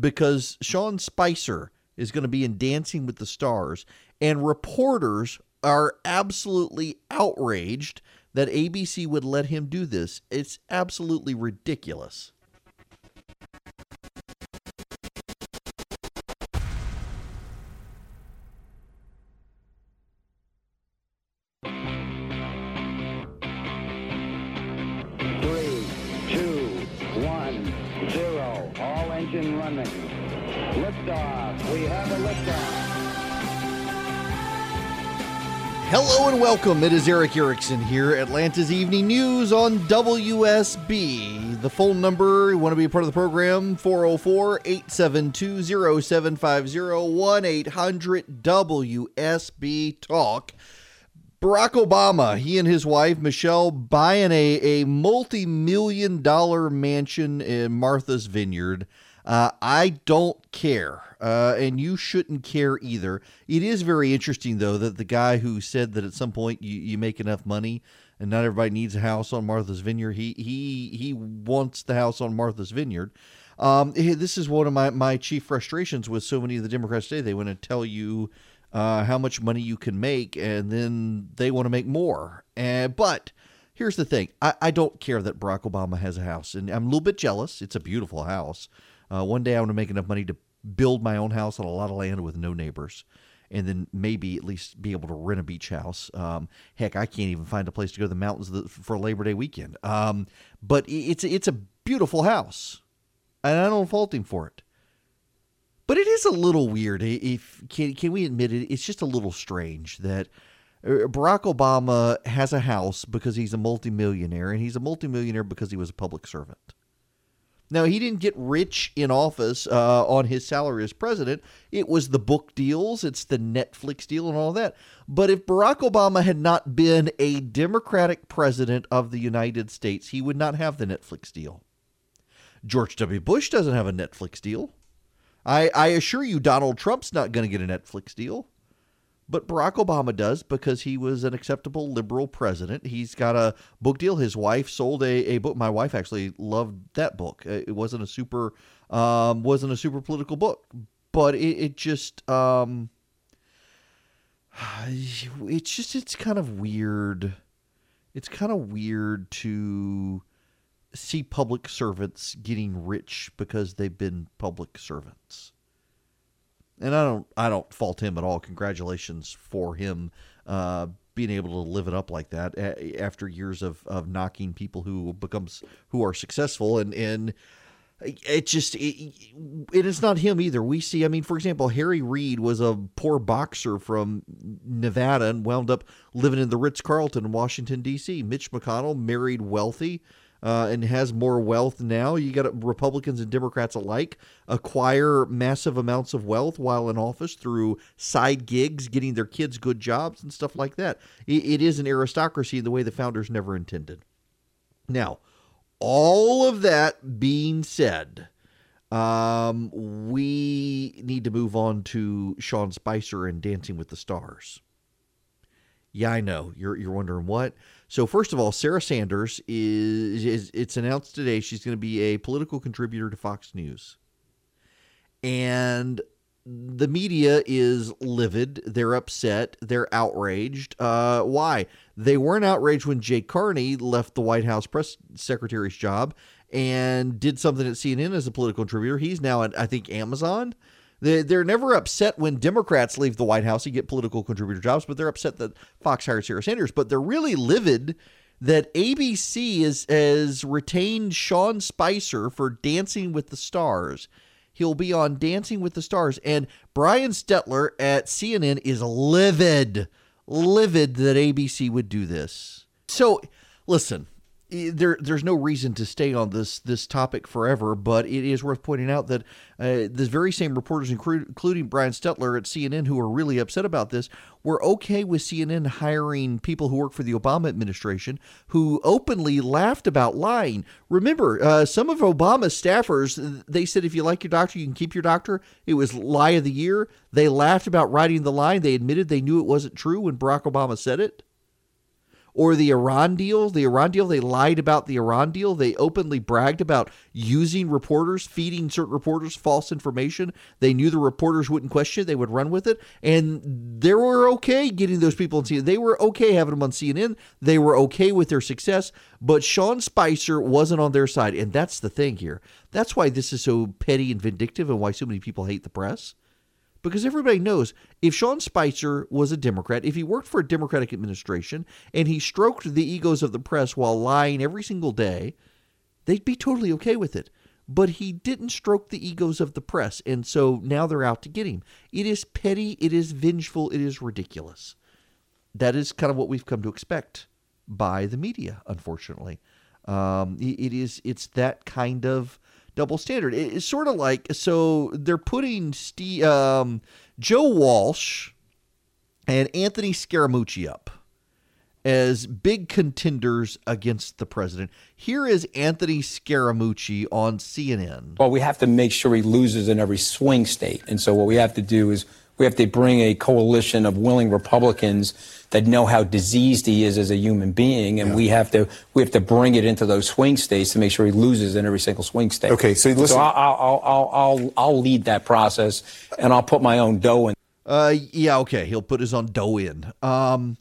because Sean Spicer is going to be in Dancing with the Stars, and reporters are absolutely outraged that ABC would let him do this. It's absolutely ridiculous. Engine running. Liftoff. We have a liftoff. Hello and welcome. It is Erick Erickson here, Atlanta's Evening News on WSB. The phone number, you want to be a part of the program, 404 872 0750 1 800 WSB Talk. Barack Obama, he and his wife Michelle buying a, a multi million dollar mansion in Martha's Vineyard. Uh, I don't care, uh, and you shouldn't care either. It is very interesting, though, that the guy who said that at some point you, you make enough money and not everybody needs a house on Martha's Vineyard, he he he wants the house on Martha's Vineyard. Um, this is one of my, my chief frustrations with so many of the Democrats today. They want to tell you uh, how much money you can make, and then they want to make more. And but here's the thing: I, I don't care that Barack Obama has a house, and I'm a little bit jealous. It's a beautiful house. Uh, one day I want to make enough money to build my own house on a lot of land with no neighbors, and then maybe at least be able to rent a beach house. Um, heck, I can't even find a place to go to the mountains for Labor Day weekend. Um, but it's it's a beautiful house, and I don't fault him for it. But it is a little weird. If can can we admit it? It's just a little strange that uh, Barack Obama has a house because he's a multimillionaire, and he's a multimillionaire because he was a public servant. Now, he didn't get rich in office uh, on his salary as president. It was the book deals, it's the Netflix deal, and all that. But if Barack Obama had not been a Democratic president of the United States, he would not have the Netflix deal. George W. Bush doesn't have a Netflix deal. I, I assure you, Donald Trump's not going to get a Netflix deal. But Barack Obama does because he was an acceptable liberal president. He's got a book deal. His wife sold a, a book. My wife actually loved that book. Uh, It wasn't a super um, wasn't a super political book, but it, it just um, it's just it's kind of weird. It's kind of weird to see public servants getting rich because they've been public servants and I don't I don't fault him at all. Congratulations for him uh, being able to live it up like that after years of, of knocking people who becomes who are successful and and it just it, it is not him either. We see, I mean, for example, Harry Reid was a poor boxer from Nevada and wound up living in the Ritz Carlton in Washington D.C. Mitch McConnell married wealthy uh, and has more wealth now. You got Republicans and Democrats alike acquire massive amounts of wealth while in office through side gigs, getting their kids good jobs and stuff like that. it, it is an aristocracy in the way the founders never intended. Now, all of that being said, um, we need to move on to Sean Spicer and Dancing with the Stars. Yeah, I know. You're you're wondering what. So first of all, Sarah Sanders is, is it's announced today she's going to be a political contributor to Fox News. And the media is livid. They're upset. They're outraged. Uh, why? They weren't outraged when Jay Carney left the White House press secretary's job and did something at CNN as a political contributor. He's now at, I think, Amazon. They, they're never upset when Democrats leave the White House and get political contributor jobs, but they're upset that Fox hired Sarah Sanders. But they're really livid that ABC is, has retained Sean Spicer for Dancing with the Stars. He'll be on Dancing with the Stars. And Brian Stelter at CNN is livid, livid that ABC would do this. So, listen, there there's no reason to stay on this this topic forever, but it is worth pointing out that uh, the very same reporters, including Brian Stelter at CNN, who are really upset about this, were okay with CNN hiring people who work for the Obama administration who openly laughed about lying. Remember, uh, some of Obama's staffers they said if you like your doctor, you can keep your doctor. It was lie of the year. They laughed about writing the line. They admitted they knew it wasn't true when Barack Obama said it or the Iran deal. The Iran deal, they lied about the Iran deal. They openly bragged about using reporters, feeding certain reporters false information. They knew the reporters wouldn't question it, they would run with it. And they were okay getting those people on CNN. They were okay having them on CNN. They were okay with their success. But Sean Spicer wasn't on their side. And that's the thing here. That's why this is so petty and vindictive and why so many people hate the press because everybody knows if Sean Spicer was a Democrat, if he worked for a Democratic administration and he stroked the egos of the press while lying every single day, they'd be totally okay with it. But he didn't stroke the egos of the press, and so now they're out to get him. It is petty, it is vengeful, it is ridiculous. That is kind of what we've come to expect by the media, unfortunately. Um, it is it's that kind of double standard. It's sort of like so they're putting Steve, um, Joe Walsh and Anthony Scaramucci up as big contenders against the president. Here is Anthony Scaramucci on CNN. Well, we have to make sure he loses in every swing state. And so what we have to do is we have to bring a coalition of willing Republicans that know how diseased he is as a human being, and yeah. we have to we have to bring it into those swing states to make sure he loses in every single swing state. Okay, so listen. So I'll I'll I'll I'll, I'll lead that process, and I'll put my own dough in. Uh, yeah, okay, he'll put his own dough in. Um,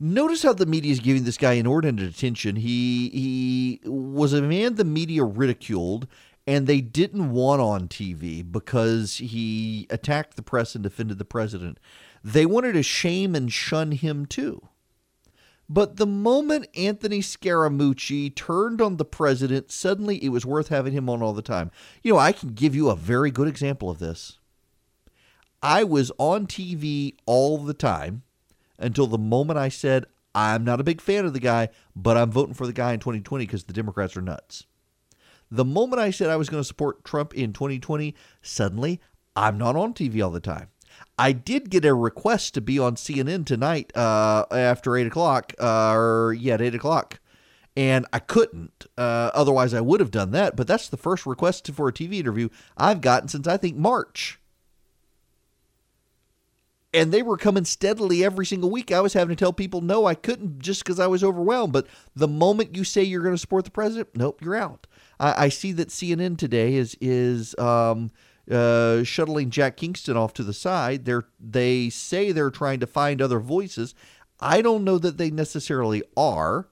notice how the media is giving this guy inordinate attention. He he was a man the media ridiculed and they didn't want on TV because he attacked the press and defended the president. They wanted to shame and shun him too. But the moment Anthony Scaramucci turned on the president, suddenly it was worth having him on all the time. You know, I can give you a very good example of this. I was on TV all the time until the moment I said, I'm not a big fan of the guy, but I'm voting for the guy in 2020 because the Democrats are nuts. The moment I said I was going to support Trump in 2020, suddenly I'm not on TV all the time. I did get a request to be on CNN tonight uh, after 8 o'clock, uh, or yeah, at 8 o'clock. And I couldn't. Uh, otherwise, I would have done that. But that's the first request for a TV interview I've gotten since I think March and they were coming steadily every single week. I was having to tell people, no, I couldn't just because I was overwhelmed. But the moment you say you're going to support the president, nope, you're out. I, I see that CNN today is is um, uh, shuttling Jack Kingston off to the side. They're they say they're trying to find other voices. I don't know that they necessarily are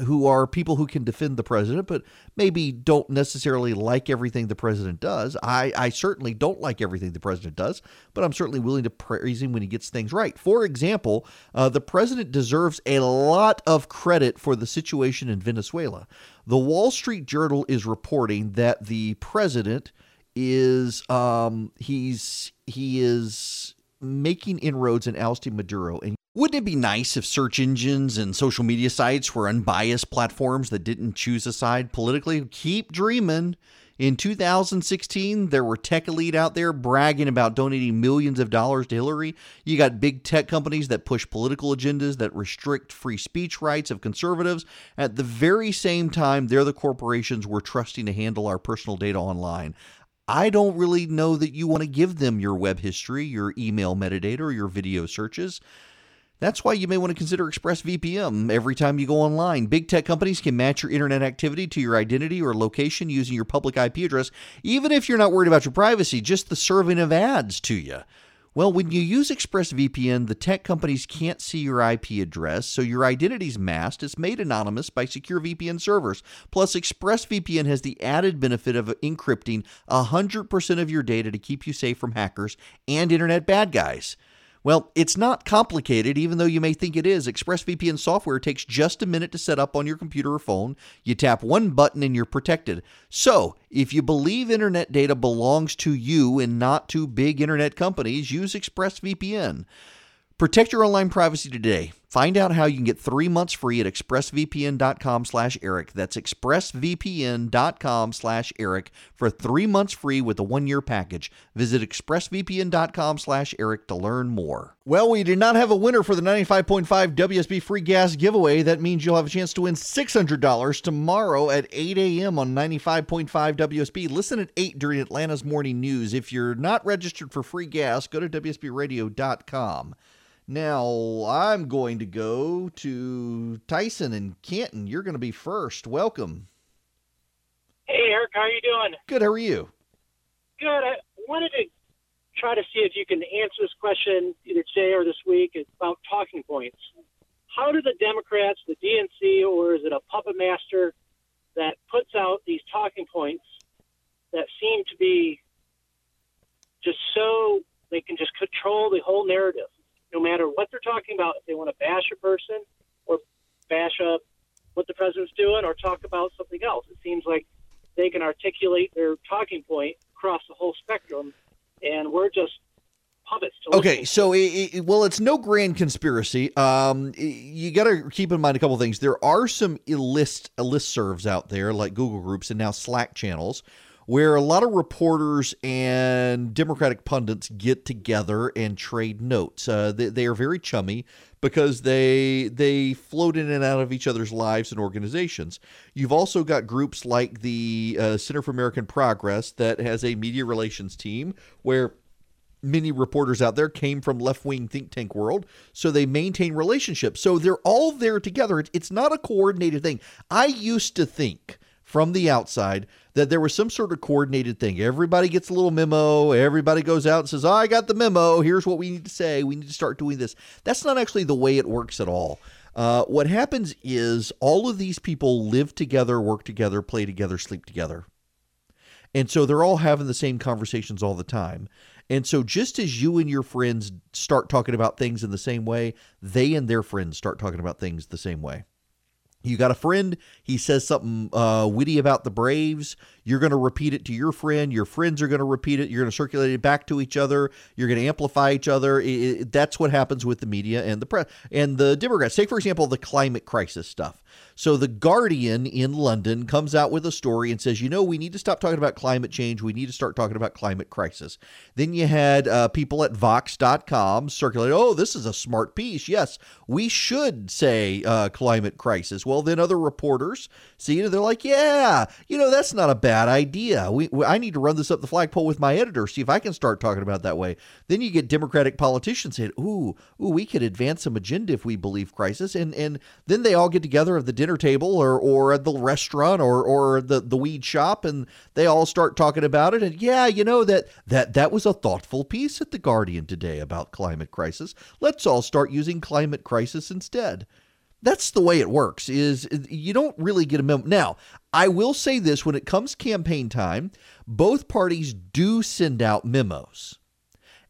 who are people who can defend the president, but maybe don't necessarily like everything the president does. I, I certainly don't like everything the president does, but I'm certainly willing to praise him when he gets things right. For example, uh, the president deserves a lot of credit for the situation in Venezuela. The Wall Street Journal is reporting that the president is um, he's he is making inroads in ousting Maduro and wouldn't it be nice if search engines and social media sites were unbiased platforms that didn't choose a side politically? Keep dreaming. In 2016, there were tech elite out there bragging about donating millions of dollars to Hillary. You got big tech companies that push political agendas that restrict free speech rights of conservatives. At the very same time, they're the corporations we're trusting to handle our personal data online. I don't really know that you want to give them your web history, your email metadata, or your video searches. That's why you may want to consider ExpressVPN every time you go online. Big tech companies can match your internet activity to your identity or location using your public IP address, even if you're not worried about your privacy, just the serving of ads to you. Well, when you use ExpressVPN, the tech companies can't see your IP address, so your identity's masked. It's made anonymous by secure VPN servers. Plus, ExpressVPN has the added benefit of encrypting 100% of your data to keep you safe from hackers and internet bad guys. Well, it's not complicated, even though you may think it is. ExpressVPN software takes just a minute to set up on your computer or phone. You tap one button and you're protected. So, if you believe internet data belongs to you and not to big internet companies, use ExpressVPN. Protect your online privacy today. Find out how you can get three months free at expressvpn.com slash Erick. That's expressvpn.com slash Erick for three months free with a one-year package. Visit expressvpn.com slash Erick to learn more. Well, we did not have a winner for the 95.5 WSB free gas giveaway. That means you'll have a chance to win $600 tomorrow at 8 a.m. on 95.5 WSB. Listen at 8 during Atlanta's morning news. If you're not registered for free gas, go to WSBradio.com. Now, I'm going to go to Tyson and Canton. You're going to be first. Welcome. Hey, Erick, how are you doing? Good. How are you? Good. I wanted to try to see if you can answer this question either today or this week It's about talking points. How do the Democrats, the DNC, or is it a puppet master that puts out these talking points that seem to be just so they can just control the whole narrative? No matter what they're talking about, if they want to bash a person or bash up what the president's doing or talk about something else, it seems like they can articulate their talking point across the whole spectrum, and we're just puppets. okay, so it, it, well, it's no grand conspiracy. Um, you got to keep in mind a couple things. There are some list list serves out there like Google Groups and now Slack channels where a lot of reporters and Democratic pundits get together and trade notes. Uh, they, they, are very chummy because they they float in and out of each other's lives and organizations. You've also got groups like the uh, Center for American Progress that has a media relations team where many reporters out there came from left-wing think tank world so they maintain relationships so they're all there together it's not a coordinated thing i used to think from the outside that there was some sort of coordinated thing. Everybody gets a little memo. Everybody goes out and says, oh, I got the memo. Here's what we need to say. We need to start doing this. That's not actually the way it works at all. Uh, what happens is all of these people live together, work together, play together, sleep together. And so they're all having the same conversations all the time. And so just as you and your friends start talking about things in the same way, they and their friends start talking about things the same way. You got a friend, he says something uh, witty about the Braves. You're going to repeat it to your friend. Your friends are going to repeat it. You're going to circulate it back to each other. You're going to amplify each other. It, it, that's what happens with the media and the press and the Democrats. Say, for example, the climate crisis stuff. So the Guardian in London comes out with a story and says, you know, we need to stop talking about climate change. We need to start talking about climate crisis. Then you had uh, people at Vox.com circulate, oh, this is a smart piece. Yes, we should say uh, climate crisis. Well, then other reporters see it they're like, yeah, you know, that's not a bad idea. We, we, I need to run this up the flagpole with my editor, see if I can start talking about that way. Then you get Democratic politicians saying, ooh, ooh, we could advance some agenda if we believe crisis. And, and then they all get together at the dinner table or or at the restaurant or or the the weed shop and they all start talking about it and yeah you know that that that was a thoughtful piece at the guardian today about climate crisis let's all start using climate crisis instead that's the way it works is you don't really get a memo now i will say this when it comes campaign time both parties do send out memos.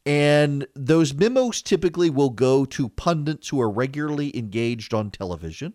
And those memos typically will go to pundits who are regularly engaged on television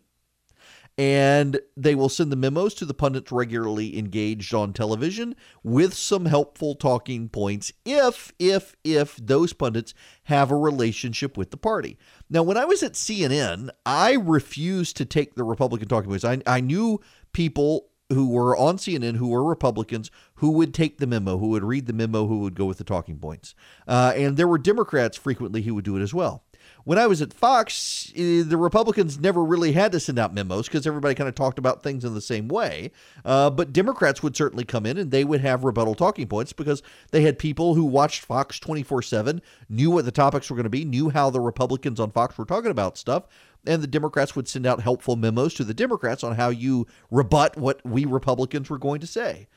and they will send the memos to the pundits regularly engaged on television with some helpful talking points if if if those pundits have a relationship with the party. Now, when I was at CNN, I refused to take the Republican talking points. I, I knew people who were on CNN who were Republicans who would take the memo, who would read the memo, who would go with the talking points. Uh, and there were Democrats frequently who would do it as well when I was at Fox, eh, the Republicans never really had to send out memos because everybody kind of talked about things in the same way. Uh, but Democrats would certainly come in and they would have rebuttal talking points because they had people who watched Fox 24 7, knew what the topics were going to be, knew how the Republicans on Fox were talking about stuff. And the Democrats would send out helpful memos to the Democrats on how you rebut what we Republicans were going to say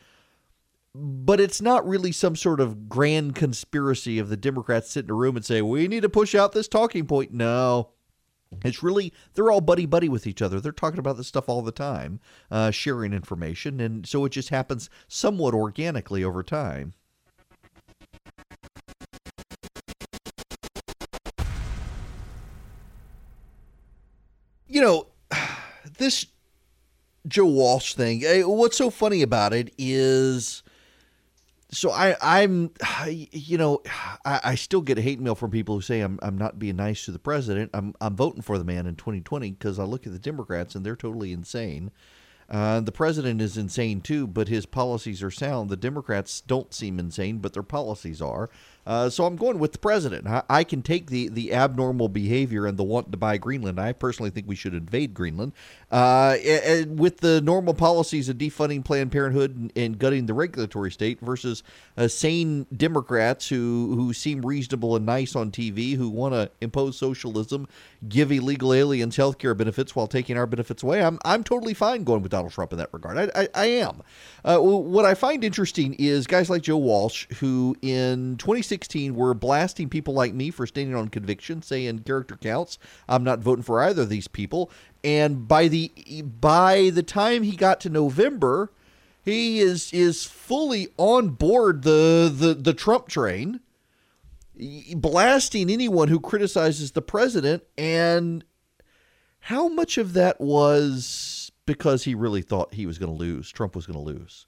but it's not really some sort of grand conspiracy of the Democrats sit in a room and say, we need to push out this talking point. No. It's really, they're all buddy buddy with each other. They're talking about this stuff all the time, uh, sharing information. And so it just happens somewhat organically over time. You know, this Joe Walsh thing, eh, what's so funny about it is so I, I'm, you know, I, I, still get hate mail from people who say I'm, I'm not being nice to the president. I'm, I'm voting for the man in 2020 because I look at the Democrats and they're totally insane. Uh, the president is insane too, but his policies are sound. The Democrats don't seem insane, but their policies are. Uh, so I'm going with the president. I, I, can take the, the abnormal behavior and the want to buy Greenland. I personally think we should invade Greenland. Uh, with the normal policies of defunding Planned Parenthood and, and gutting the regulatory state versus uh, sane Democrats who, who seem reasonable and nice on TV, who want to impose socialism, give illegal aliens health care benefits while taking our benefits away. I'm, I'm totally fine going with Donald Trump in that regard. I, I, I am. Uh, what I find interesting is guys like Joe Walsh, who in 2016 were blasting people like me for standing on conviction, saying character counts. I'm not voting for either of these people. And by the by the time he got to November, he is is fully on board the the, the Trump train, blasting anyone who criticizes the president. And how much of that was because he really thought he was going to lose. Trump was going to lose.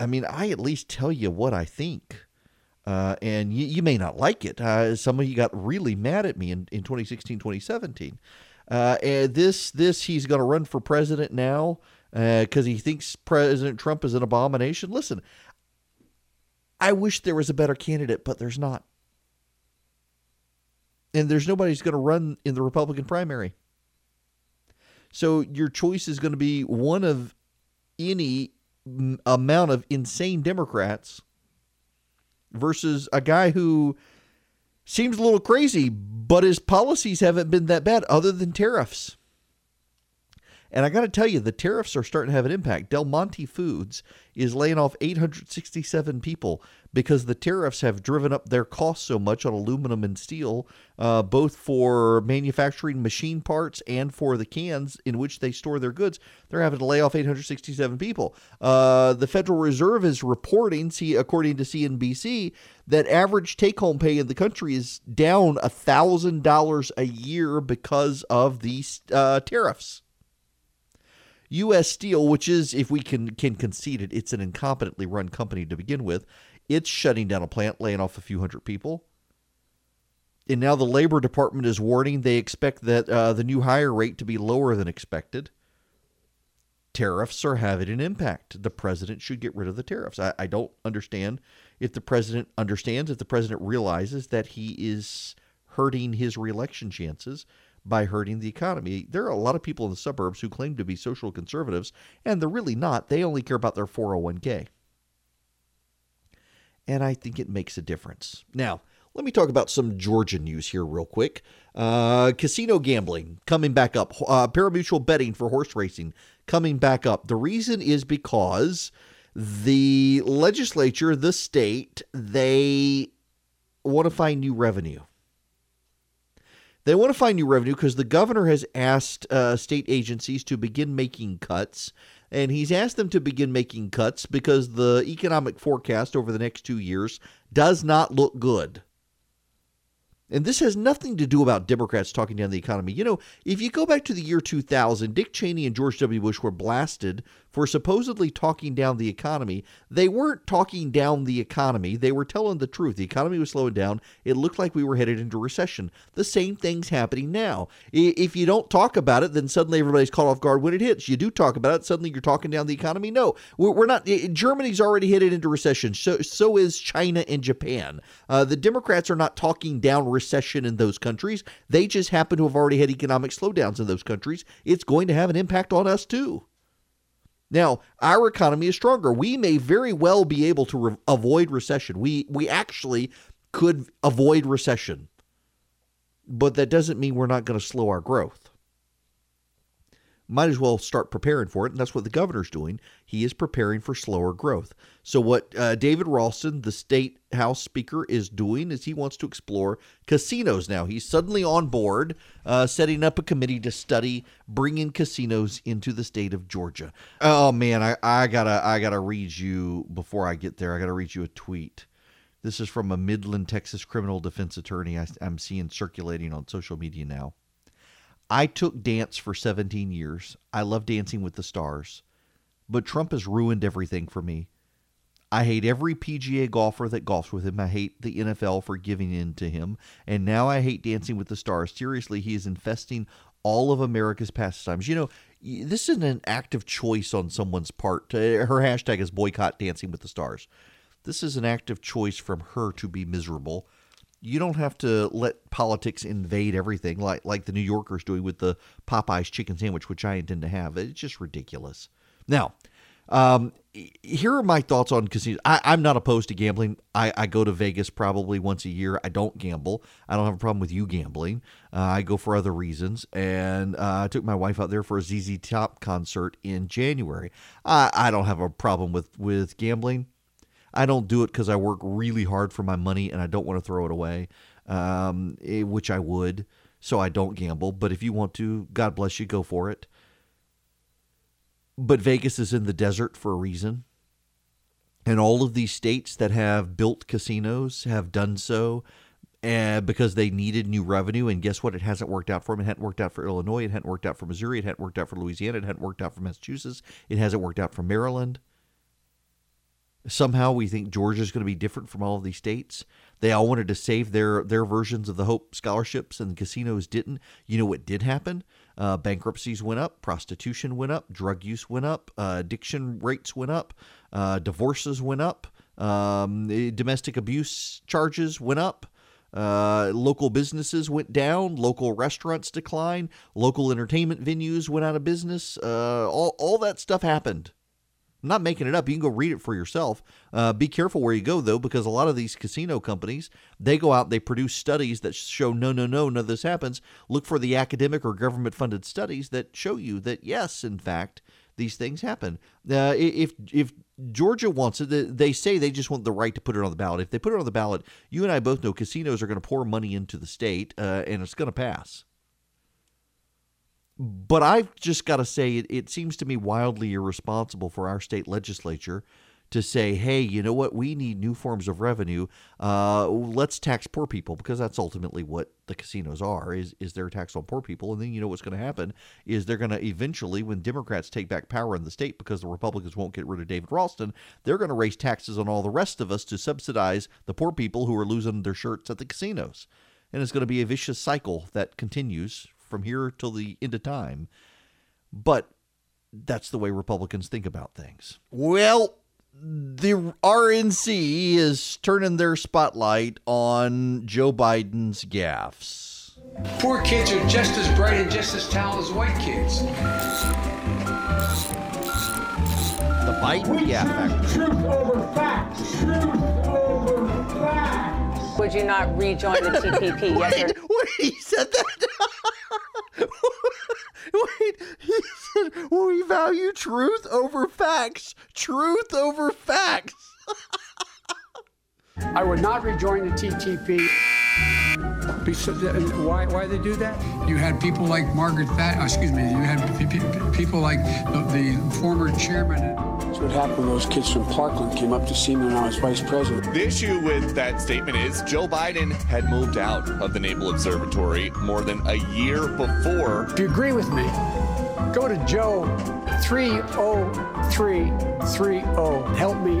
I mean, I at least tell you what I think. Uh, and you, you, may not like it. Uh, some of you got really mad at me in, in 2016, 2017. Uh, and this, this he's going to run for president now because uh, he thinks President Trump is an abomination. Listen, I wish there was a better candidate, but there's not. And there's nobody who's going to run in the Republican primary. So your choice is going to be one of any amount of insane Democrats versus a guy who seems a little crazy, but his policies haven't been that bad other than tariffs. And I got to tell you, the tariffs are starting to have an impact. Del Monte Foods is laying off 867 people because the tariffs have driven up their costs so much on aluminum and steel, uh, both for manufacturing machine parts and for the cans in which they store their goods. They're having to lay off 867 people. Uh, the Federal Reserve is reporting, see, according to CNBC, that average take-home pay in the country is down $1,000 a year because of these uh, tariffs. U.S. Steel, which is, if we can can concede it, it's an incompetently run company to begin with. It's shutting down a plant, laying off a few hundred people. And now the Labor Department is warning they expect that uh, the new hire rate to be lower than expected. Tariffs are having an impact. The president should get rid of the tariffs. I, I don't understand if the president understands, if the president realizes that he is hurting his reelection chances by hurting the economy. There are a lot of people in the suburbs who claim to be social conservatives, and they're really not. They only care about their 401k. And I think it makes a difference. Now, let me talk about some Georgia news here, real quick. Uh, casino gambling coming back up. Uh, parimutuel betting for horse racing coming back up. The reason is because the legislature, the state, they want to find new revenue. They want to find new revenue because the governor has asked uh, state agencies to begin making cuts. And he's asked them to begin making cuts because the economic forecast over the next two years does not look good. And this has nothing to do about Democrats talking down the economy. You know, if you go back to the year 2000, Dick Cheney and George W. Bush were blasted for supposedly talking down the economy. They weren't talking down the economy, they were telling the truth. The economy was slowing down. It looked like we were headed into recession. The same thing's happening now. If you don't talk about it, then suddenly everybody's caught off guard when it hits. You do talk about it, suddenly you're talking down the economy. No, we're not. Germany's already headed into recession. So, so is China and Japan. Uh, the Democrats are not talking down recession in those countries. They just happen to have already had economic slowdowns in those countries. It's going to have an impact on us too. Now, our economy is stronger. We may very well be able to re- avoid recession. We we actually could avoid recession. But that doesn't mean we're not going to slow our growth might as well start preparing for it. And that's what the governor's doing. He is preparing for slower growth. So, what uh, David Ralston, the state house speaker, is doing is he wants to explore casinos now. He's suddenly on board, uh, setting up a committee to study bringing casinos into the state of Georgia. Oh man, I, I gotta I gotta read you before I get there. I gotta read you a tweet. This is from a Midland, Texas criminal defense attorney I, I'm seeing circulating on social media now. I took dance for 17 years. I love dancing with the stars. But Trump has ruined everything for me. I hate every PGA golfer that golfs with him. I hate the NFL for giving in to him. And now I hate Dancing with the Stars. Seriously, he is infesting all of America's pastimes. You know, this isn't an active choice on someone's part. Her hashtag is boycott Dancing with the Stars. This is an active choice from her to be miserable. You don't have to let politics invade everything like like the New Yorkers doing with the Popeyes chicken sandwich, which I intend to have. It's just ridiculous. Now, um, here are my thoughts on casinos. I, am not opposed to gambling. I, I, go to Vegas probably once a year. I don't gamble. I don't have a problem with you gambling. Uh, I go for other reasons. And uh, I took my wife out there for a ZZ Top concert in January. I, I don't have a problem with, with gambling. I don't do it because I work really hard for my money and I don't want to throw it away, um, eh, which I would. So I don't gamble. But if you want to, God bless you, go for it. But Vegas is in the desert for a reason. And all of these states that have built casinos have done so uh, because they needed new revenue. And guess what? It hasn't worked out for them. It hadn't worked out for Illinois. It hadn't worked out for Missouri. It hadn't worked out for Louisiana. It hadn't worked out for Massachusetts. It hasn't worked out for Maryland. Somehow we think Georgia is going to be different from all of these states. They all wanted to save their their versions of the Hope scholarships, and the casinos didn't. You know what did happen? Uh, bankruptcies went up, prostitution went up, drug use went up, uh, addiction rates went up, uh, divorces went up, um, domestic abuse charges went up. Uh, local businesses went down, local restaurants declined, local entertainment venues went out of business. Uh, all, all that stuff happened. I'm not making it up. You can go read it for yourself. Uh, be careful where you go, though, because a lot of these casino companies, they go out, they produce studies that show no, no, no, none of this happens. Look for the academic or government funded studies that show you that, yes, in fact, these things happen. Uh, if if Georgia wants it, they say they just want the right to put it on the ballot. If they put it on the ballot, you and I both know casinos are going to pour money into the state, uh, and it's going to pass. But I've just got to say, it, it seems to me wildly irresponsible for our state legislature to say, hey, you know what? We need new forms of revenue. Uh, let's tax poor people because that's ultimately what the casinos are is is their tax on poor people. And then you know what's going to happen is they're going to eventually, when Democrats take back power in the state because the Republicans won't get rid of David Ralston, they're going to raise taxes on all the rest of us to subsidize the poor people who are losing their shirts at the casinos. And it's going to be a vicious cycle that continues from here till the end of time. But that's the way Republicans think about things. Well, the RNC is turning their spotlight on Joe Biden's gaffes. Poor kids are just as bright and just as talented as white kids. The Biden gaffe Truth over facts. Truth over facts. Would you not rejoin the TPP? yes wait, wait, he said that. Wait, he said we value truth over facts. Truth over facts. I would not rejoin the TPP. Uh, why? Why they do that? You had people like Margaret Thatcher. Oh, excuse me. You had people like the, the former chairman. That's what happened when those kids from Parkland came up to see me when I was vice president. The issue with that statement is Joe Biden had moved out of the Naval Observatory more than a year before. Do you agree with me, go to Joe 30330. Help me.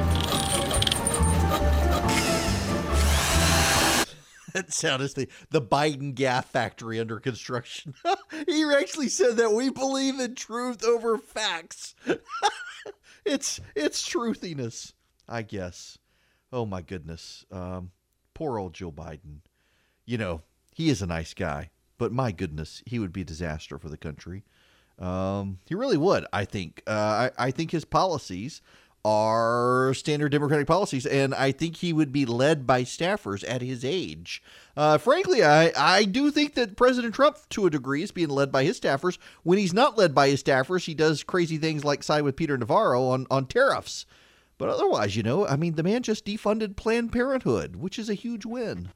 that sound is the, the Biden gas factory under construction. he actually said that we believe in truth over facts. it's it's truthiness, I guess. Oh my goodness. Um, poor old Joe Biden. You know, he is a nice guy, but my goodness, he would be a disaster for the country. Um, he really would. I think. Uh, I, I think his policies are standard Democratic policies, and I think he would be led by staffers at his age. Uh, frankly, I, I do think that President Trump, to a degree, is being led by his staffers. When he's not led by his staffers, he does crazy things like side with Peter Navarro on, on tariffs. But otherwise, you know, I mean, the man just defunded Planned Parenthood, which is a huge win.